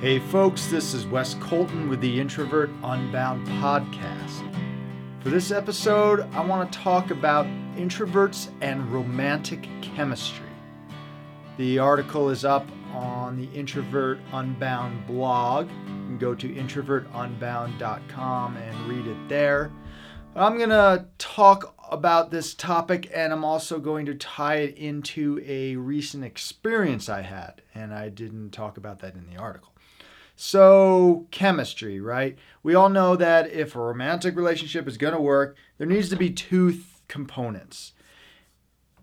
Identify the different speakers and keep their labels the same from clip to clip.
Speaker 1: Hey, folks, this is Wes Colton with the Introvert Unbound podcast. For this episode, I want to talk about introverts and romantic chemistry. The article is up on the Introvert Unbound blog. You can go to introvertunbound.com and read it there. I'm going to talk about this topic and I'm also going to tie it into a recent experience I had, and I didn't talk about that in the article. So, chemistry, right? We all know that if a romantic relationship is going to work, there needs to be two th- components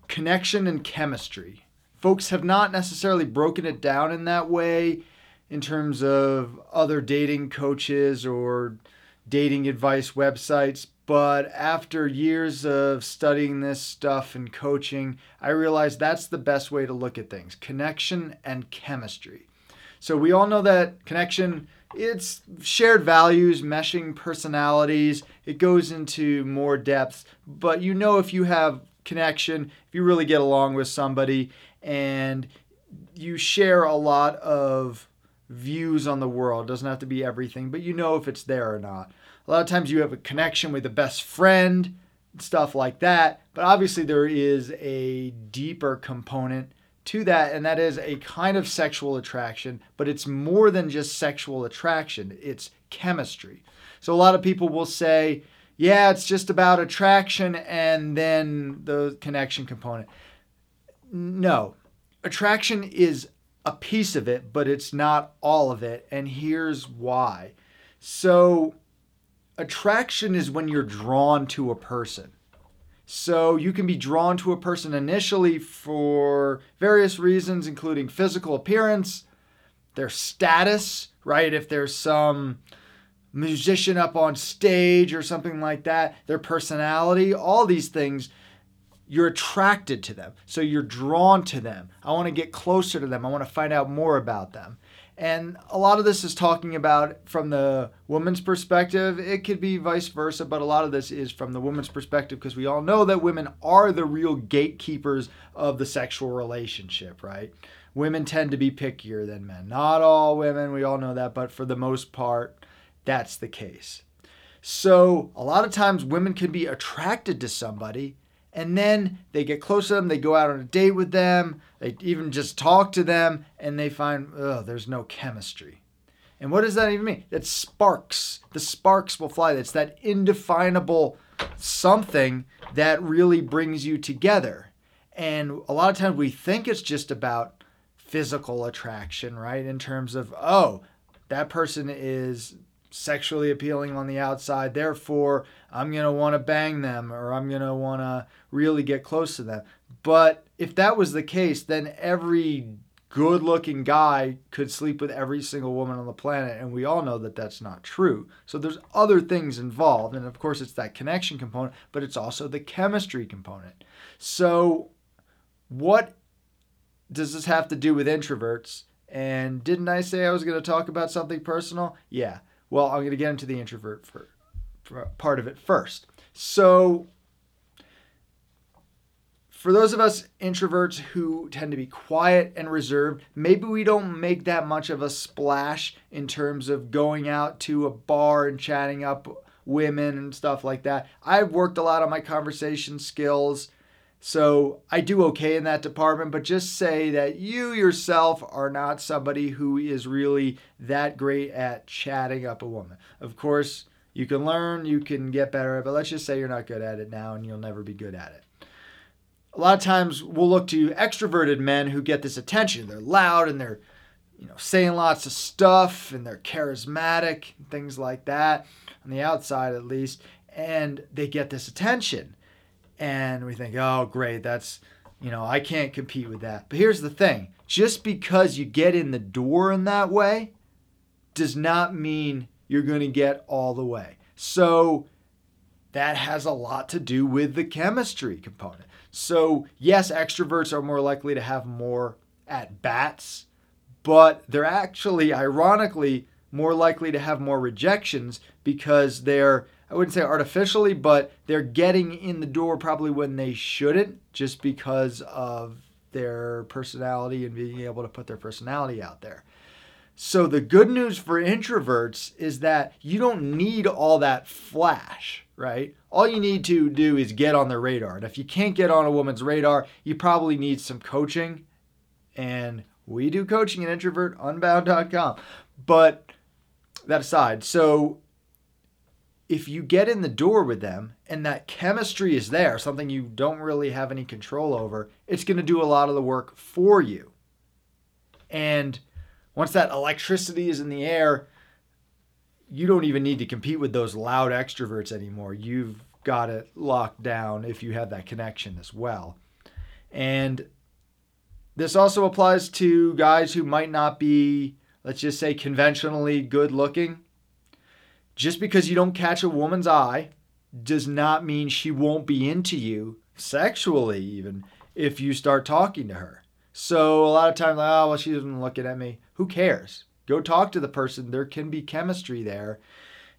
Speaker 1: connection and chemistry. Folks have not necessarily broken it down in that way in terms of other dating coaches or dating advice websites, but after years of studying this stuff and coaching, I realized that's the best way to look at things connection and chemistry. So we all know that connection it's shared values, meshing personalities. It goes into more depth, but you know if you have connection, if you really get along with somebody and you share a lot of views on the world, it doesn't have to be everything, but you know if it's there or not. A lot of times you have a connection with a best friend, stuff like that. But obviously, there is a deeper component to that, and that is a kind of sexual attraction, but it's more than just sexual attraction, it's chemistry. So, a lot of people will say, yeah, it's just about attraction and then the connection component. No, attraction is a piece of it, but it's not all of it. And here's why. So, attraction is when you're drawn to a person. So you can be drawn to a person initially for various reasons, including physical appearance, their status, right? If there's some musician up on stage or something like that, their personality, all these things, you're attracted to them. So you're drawn to them. I want to get closer to them. I want to find out more about them. And a lot of this is talking about from the woman's perspective. It could be vice versa, but a lot of this is from the woman's perspective because we all know that women are the real gatekeepers of the sexual relationship, right? Women tend to be pickier than men. Not all women, we all know that, but for the most part, that's the case. So, a lot of times women can be attracted to somebody and then they get close to them, they go out on a date with them, they even just talk to them, and they find, oh, there's no chemistry. And what does that even mean? That sparks, the sparks will fly. It's that indefinable something that really brings you together. And a lot of times we think it's just about physical attraction, right? In terms of, oh, that person is sexually appealing on the outside. Therefore, I'm going to want to bang them or I'm going to want to really get close to them. But if that was the case, then every good looking guy could sleep with every single woman on the planet. And we all know that that's not true. So there's other things involved. And of course, it's that connection component, but it's also the chemistry component. So, what does this have to do with introverts? And didn't I say I was going to talk about something personal? Yeah. Well, I'm going to get into the introvert for part of it first. So, for those of us introverts who tend to be quiet and reserved, maybe we don't make that much of a splash in terms of going out to a bar and chatting up women and stuff like that. I've worked a lot on my conversation skills so I do okay in that department, but just say that you yourself are not somebody who is really that great at chatting up a woman. Of course, you can learn, you can get better, at it, but let's just say you're not good at it now and you'll never be good at it. A lot of times we'll look to extroverted men who get this attention. They're loud and they're you know saying lots of stuff and they're charismatic and things like that on the outside at least and they get this attention and we think, oh, great, that's, you know, I can't compete with that. But here's the thing just because you get in the door in that way does not mean you're going to get all the way. So that has a lot to do with the chemistry component. So, yes, extroverts are more likely to have more at bats, but they're actually, ironically, more likely to have more rejections because they're I wouldn't say artificially, but they're getting in the door probably when they shouldn't, just because of their personality and being able to put their personality out there. So the good news for introverts is that you don't need all that flash, right? All you need to do is get on their radar. And if you can't get on a woman's radar, you probably need some coaching. And we do coaching at introvertunbound.com. But that aside, so if you get in the door with them and that chemistry is there, something you don't really have any control over, it's going to do a lot of the work for you. And once that electricity is in the air, you don't even need to compete with those loud extroverts anymore. You've got it locked down if you have that connection as well. And this also applies to guys who might not be, let's just say, conventionally good looking just because you don't catch a woman's eye does not mean she won't be into you sexually, even if you start talking to her. So a lot of times, like, oh, well, she isn't looking at me. Who cares? Go talk to the person. There can be chemistry there.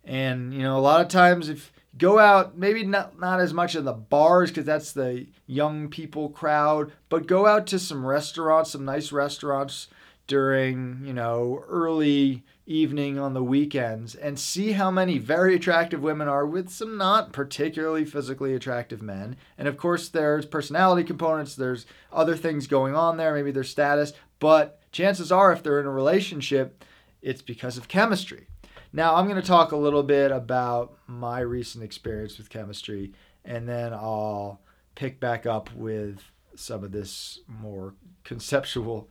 Speaker 1: And, you know, a lot of times if go out, maybe not, not as much in the bars because that's the young people crowd, but go out to some restaurants, some nice restaurants during, you know, early evening on the weekends and see how many very attractive women are with some not particularly physically attractive men. And of course, there's personality components, there's other things going on there, maybe their status, but chances are, if they're in a relationship, it's because of chemistry. Now, I'm going to talk a little bit about my recent experience with chemistry, and then I'll pick back up with some of this more conceptual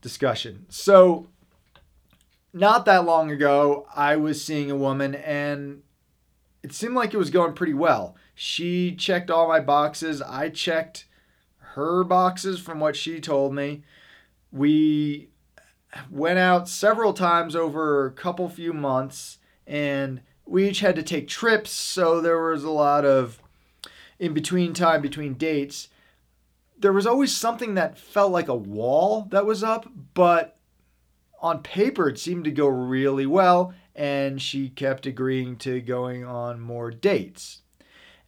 Speaker 1: discussion. So, not that long ago, I was seeing a woman and it seemed like it was going pretty well. She checked all my boxes. I checked her boxes from what she told me. We went out several times over a couple few months and we each had to take trips, so there was a lot of in between time between dates. There was always something that felt like a wall that was up, but on paper, it seemed to go really well, and she kept agreeing to going on more dates.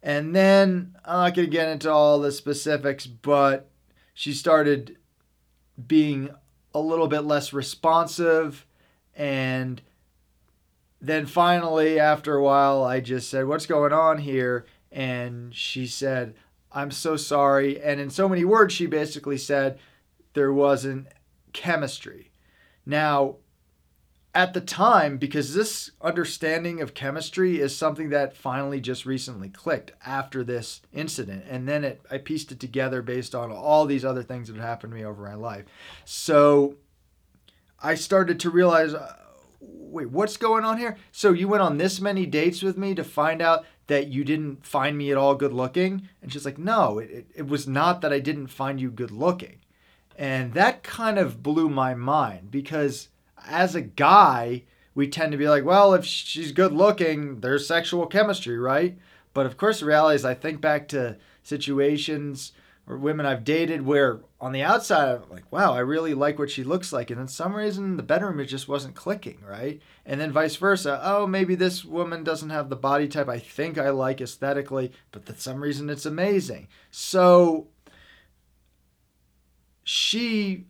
Speaker 1: And then, I'm not going to get into all the specifics, but she started being a little bit less responsive. And then finally, after a while, I just said, What's going on here? And she said, I'm so sorry. And in so many words, she basically said there wasn't chemistry. Now, at the time, because this understanding of chemistry is something that finally just recently clicked after this incident. And then it, I pieced it together based on all these other things that had happened to me over my life. So I started to realize uh, wait, what's going on here? So you went on this many dates with me to find out that you didn't find me at all good looking? And she's like, no, it, it, it was not that I didn't find you good looking. And that kind of blew my mind because as a guy, we tend to be like, well, if she's good looking, there's sexual chemistry, right? But of course, the reality is, I think back to situations or women I've dated where on the outside, I'm like, wow, I really like what she looks like. And then some reason the bedroom, it just wasn't clicking, right? And then vice versa. Oh, maybe this woman doesn't have the body type I think I like aesthetically, but for some reason it's amazing. So she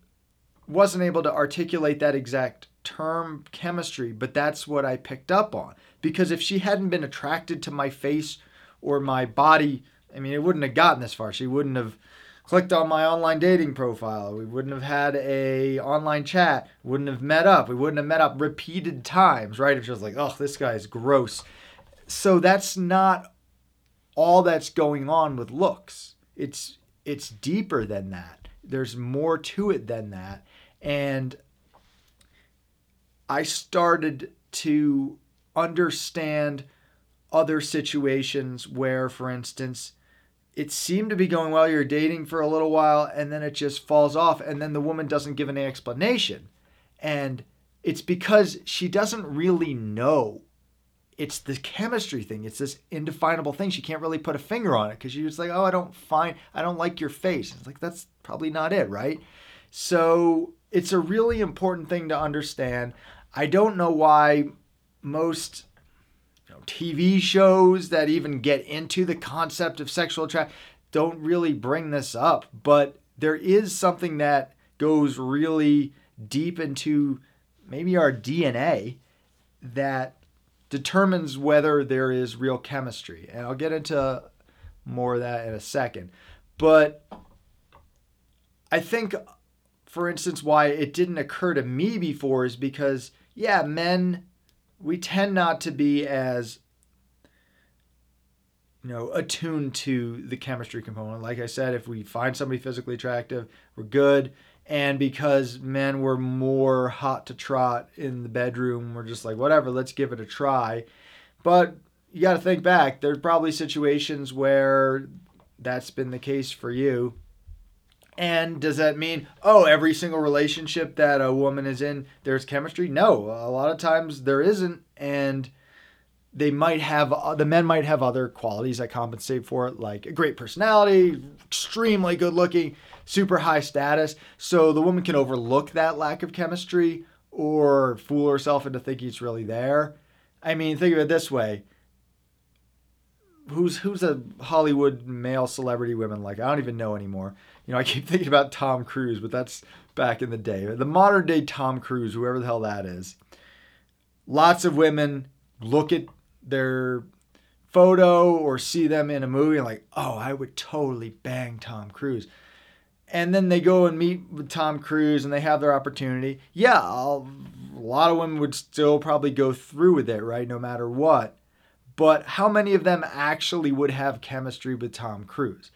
Speaker 1: wasn't able to articulate that exact term chemistry, but that's what I picked up on. Because if she hadn't been attracted to my face or my body, I mean, it wouldn't have gotten this far. She wouldn't have clicked on my online dating profile. We wouldn't have had a online chat. Wouldn't have met up. We wouldn't have met up repeated times, right? If she was like, oh, this guy is gross. So that's not all that's going on with looks. It's it's deeper than that there's more to it than that. And I started to understand other situations where, for instance, it seemed to be going well, you're dating for a little while, and then it just falls off, and then the woman doesn't give any explanation. And it's because she doesn't really know it's the chemistry thing. It's this indefinable thing. She can't really put a finger on it because she's like, oh, I don't find, I don't like your face. It's like, that's probably not it, right? So it's a really important thing to understand. I don't know why most you know, TV shows that even get into the concept of sexual attraction don't really bring this up, but there is something that goes really deep into maybe our DNA that determines whether there is real chemistry. And I'll get into more of that in a second. But I think, for instance, why it didn't occur to me before is because, yeah, men, we tend not to be as you know, attuned to the chemistry component. Like I said, if we find somebody physically attractive, we're good. And because men were more hot to trot in the bedroom, we're just like, whatever, let's give it a try. But you got to think back. There's probably situations where that's been the case for you. And does that mean, oh, every single relationship that a woman is in, there's chemistry? No, a lot of times there isn't. And they might have uh, the men might have other qualities that compensate for it like a great personality extremely good looking super high status so the woman can overlook that lack of chemistry or fool herself into thinking it's really there i mean think of it this way who's who's a hollywood male celebrity women like i don't even know anymore you know i keep thinking about tom cruise but that's back in the day the modern day tom cruise whoever the hell that is lots of women look at their photo or see them in a movie and like, oh, I would totally bang Tom Cruise. And then they go and meet with Tom Cruise and they have their opportunity. Yeah, I'll, a lot of women would still probably go through with it, right? No matter what. But how many of them actually would have chemistry with Tom Cruise?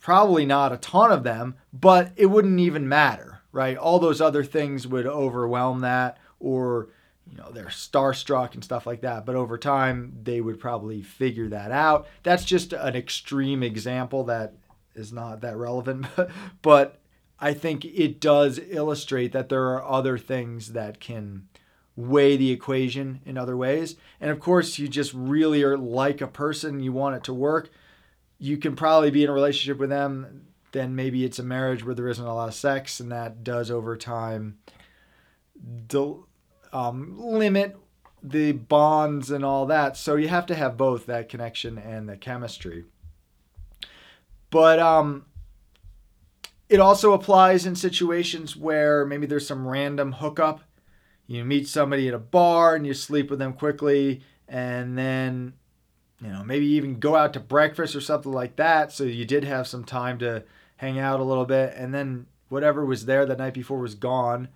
Speaker 1: Probably not a ton of them, but it wouldn't even matter, right? All those other things would overwhelm that or you know they're starstruck and stuff like that but over time they would probably figure that out that's just an extreme example that is not that relevant but i think it does illustrate that there are other things that can weigh the equation in other ways and of course you just really are like a person you want it to work you can probably be in a relationship with them then maybe it's a marriage where there isn't a lot of sex and that does over time del- um, limit the bonds and all that. So you have to have both that connection and the chemistry. But um, it also applies in situations where maybe there's some random hookup. You meet somebody at a bar and you sleep with them quickly, and then you know maybe even go out to breakfast or something like that. So you did have some time to hang out a little bit, and then whatever was there the night before was gone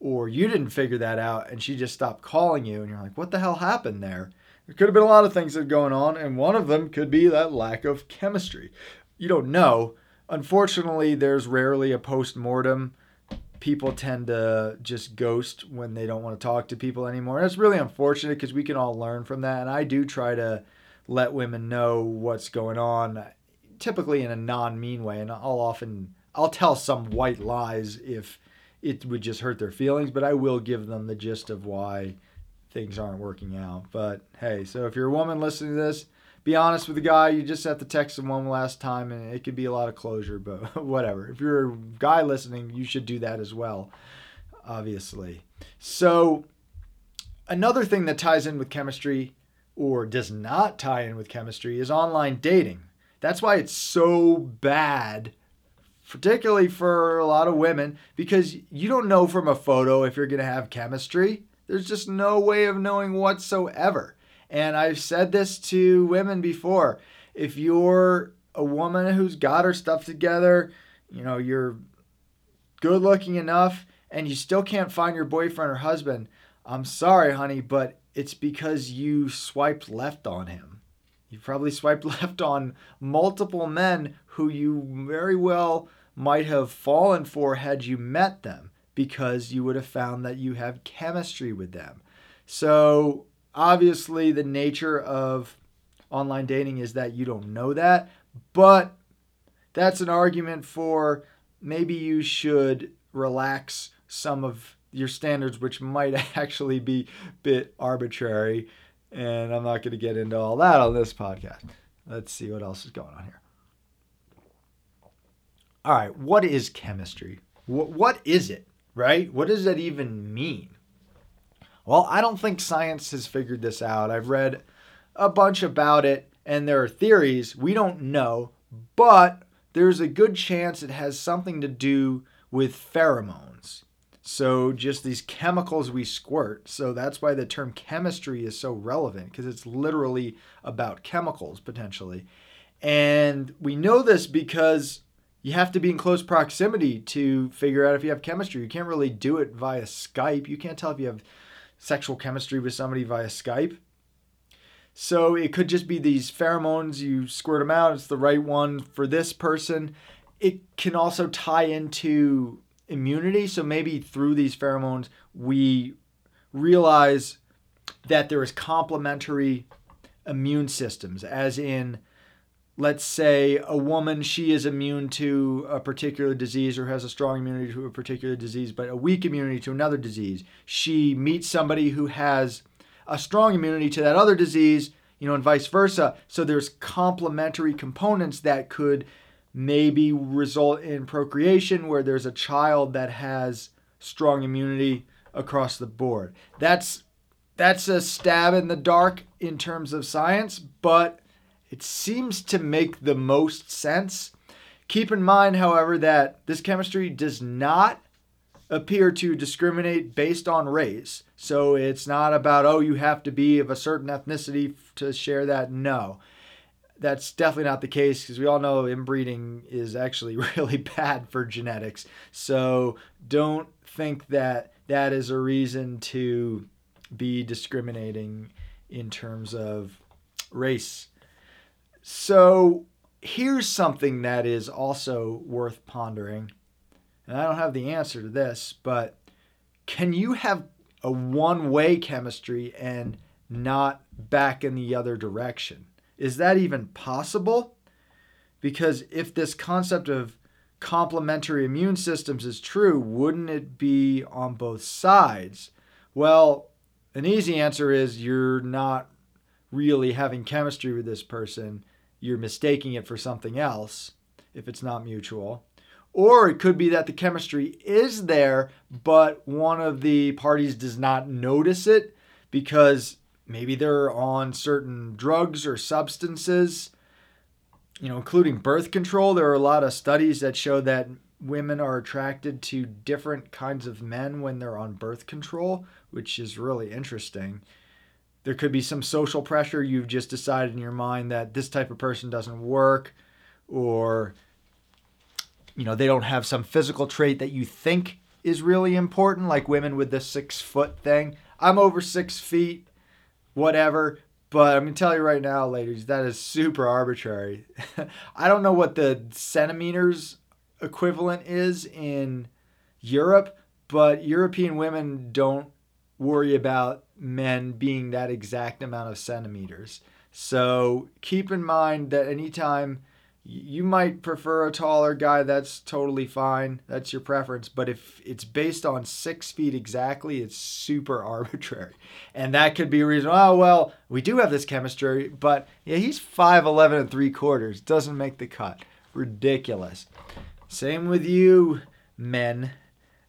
Speaker 1: or you didn't figure that out and she just stopped calling you and you're like, what the hell happened there? There could have been a lot of things that are going on, and one of them could be that lack of chemistry. You don't know. Unfortunately, there's rarely a post mortem. People tend to just ghost when they don't want to talk to people anymore. And it's really unfortunate because we can all learn from that. And I do try to let women know what's going on, typically in a non mean way. And I'll often I'll tell some white lies if it would just hurt their feelings, but I will give them the gist of why things aren't working out. But hey, so if you're a woman listening to this, be honest with the guy. You just have to text him one last time, and it could be a lot of closure, but whatever. If you're a guy listening, you should do that as well, obviously. So, another thing that ties in with chemistry or does not tie in with chemistry is online dating. That's why it's so bad particularly for a lot of women, because you don't know from a photo if you're going to have chemistry. There's just no way of knowing whatsoever. And I've said this to women before. If you're a woman who's got her stuff together, you know, you're good looking enough, and you still can't find your boyfriend or husband, I'm sorry, honey, but it's because you swiped left on him. You probably swiped left on multiple men who you very well might have fallen for had you met them because you would have found that you have chemistry with them. So, obviously, the nature of online dating is that you don't know that, but that's an argument for maybe you should relax some of your standards, which might actually be a bit arbitrary. And I'm not going to get into all that on this podcast. Let's see what else is going on here all right, what is chemistry? What, is it, right? What does that even mean? Well, I don't think science has figured this out. I've read a bunch about it, and there are theories. We don't know, but there's a good chance it has something to do with pheromones. So, just these chemicals we squirt. So, that's why the term chemistry is so relevant because it's literally about chemicals potentially. And we know this because you have to be in close proximity to figure out if you have chemistry. You can't really do it via Skype. You can't tell if you have sexual chemistry with somebody via Skype. So it could just be these pheromones, you squirt them out, it's the right one for this person. It can also tie into immunity. So maybe through these pheromones, we realize that there is complementary immune systems, as in, let's say a woman, she is immune to a particular disease or has a strong immunity to a particular disease, but a weak immunity to another disease. She meets somebody who has a strong immunity to that other disease, you know, and vice versa. So there's complementary components that could maybe result in procreation where there's a child that has strong immunity across the board. That's that's a stab in the dark in terms of science, but it seems to make the most sense. Keep in mind, however, that this chemistry does not appear to discriminate based on race. So it's not about, oh, you have to be of a certain ethnicity to share that. No, that's definitely not the case because we all know inbreeding is actually really bad for genetics. So don't think that that is a reason to be discriminating in terms of race. So here's something that is also worth pondering and I don't have the answer to this, but can you have a one way chemistry and not back in the other direction? Is that even possible? Because if this concept of complementary immune systems is true, wouldn't it be on both sides? Well, an easy answer is you're not really having chemistry with this person. You're mistaking it for something else if it's not mutual. Or it could be that the chemistry is there, but one of the parties does not notice it because maybe they're on certain drugs or substances, you know, including birth control. There are a lot of studies that show that women are attracted to different kinds of men when they're on birth control, which is really interesting. There could be some social pressure. You've just decided in your mind that this type of person doesn't work, or you know, they don't have some physical trait that you think is really important, like women with the six foot thing. I'm over six feet, whatever. But I'm gonna tell you right now, ladies, that is super arbitrary. I don't know what the centimeters equivalent is in Europe, but European women don't worry about men being that exact amount of centimeters. So keep in mind that anytime you might prefer a taller guy that's totally fine that's your preference but if it's based on six feet exactly it's super arbitrary. And that could be a reason oh well we do have this chemistry but yeah he's 5'11 and 3 quarters doesn't make the cut. Ridiculous. Same with you men.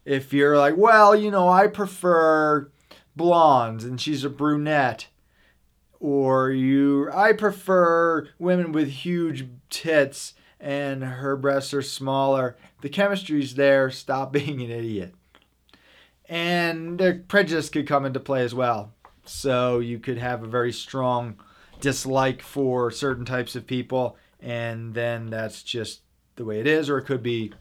Speaker 1: If you're like well you know i prefer blondes and she's a brunette or you I prefer women with huge tits and her breasts are smaller. The chemistry's there. Stop being an idiot. And the prejudice could come into play as well. So you could have a very strong dislike for certain types of people, and then that's just the way it is. Or it could be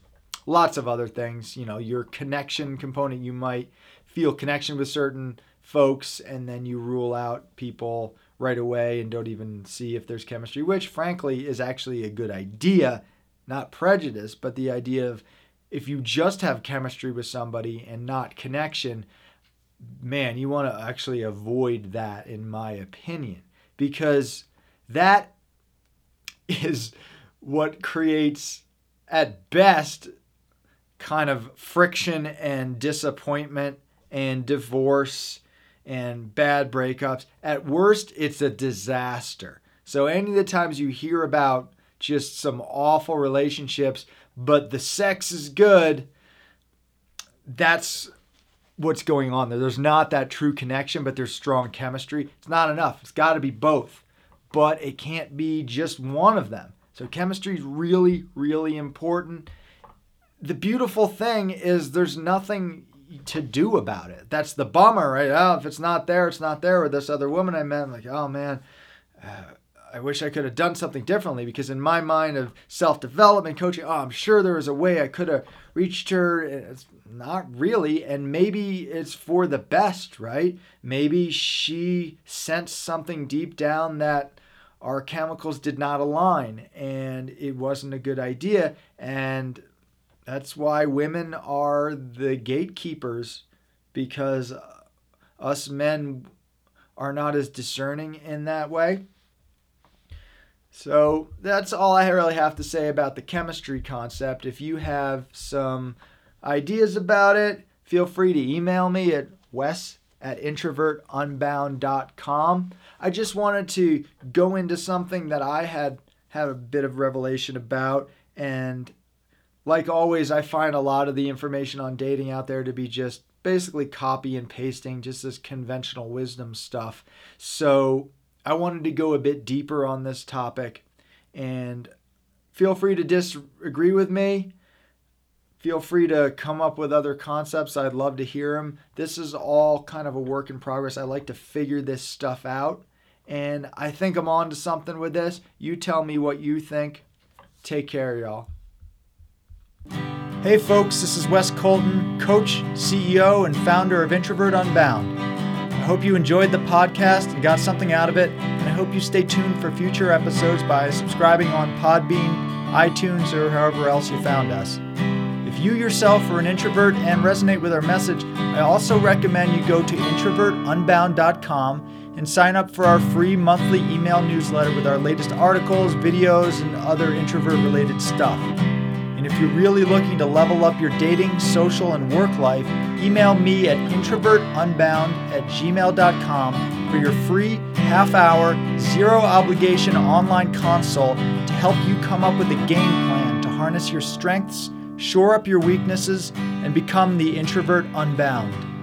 Speaker 1: lots of other things. You know, your connection component, you might feel connection with certain folks, and then you rule out people right away and don't even see if there's chemistry, which frankly is actually a good idea, not prejudice, but the idea of if you just have chemistry with somebody and not connection, man, you want to actually avoid that, in my opinion, because that is what creates, at best, kind of friction and disappointment and divorce and bad breakups. At worst, it's a disaster. So, any of the times you hear about just some awful relationships, but the sex is good, that's what's going on there. There's not that true connection, but there's strong chemistry. It's not enough. It's got to be both, but it can't be just one of them. So, chemistry is really, really important. The beautiful thing is there's nothing to do about it. That's the bummer, right? Oh, if it's not there, it's not there with this other woman I met. I'm like, oh man, uh, I wish I could have done something differently because in my mind of self-development coaching, oh, I'm sure there was a way I could have reached her. It's not really, and maybe it's for the best, right? Maybe she sensed something deep down that our chemicals did not align and it wasn't a good idea and that's why women are the gatekeepers because uh, us men are not as discerning in that way. So that's all I really have to say about the chemistry concept. If you have some ideas about it, feel free to email me at wes at introvertunbound.com. I just wanted to go into something that I had had a bit of revelation about and like always, I find a lot of the information on dating out there to be just basically copy and pasting, just this conventional wisdom stuff. So I wanted to go a bit deeper on this topic and feel free to disagree with me. Feel free to come up with other concepts. I'd love to hear them. This is all kind of a work in progress. I like to figure this stuff out. And I think I'm on to something with this. You tell me what you think. Take care, y'all. Hey folks, this is Wes Colton, coach, CEO, and founder of Introvert Unbound. I hope you enjoyed the podcast and got something out of it, and I hope you stay tuned for future episodes by subscribing on Podbean, iTunes, or however else you found us. If you yourself are an introvert and resonate with our message, I also recommend you go to introvertunbound.com and sign up for our free monthly email newsletter with our latest articles, videos, and other introvert related stuff. And if you're really looking to level up your dating, social, and work life, email me at introvertunbound at gmail.com for your free half hour, zero obligation online consult to help you come up with a game plan to harness your strengths, shore up your weaknesses, and become the introvert unbound.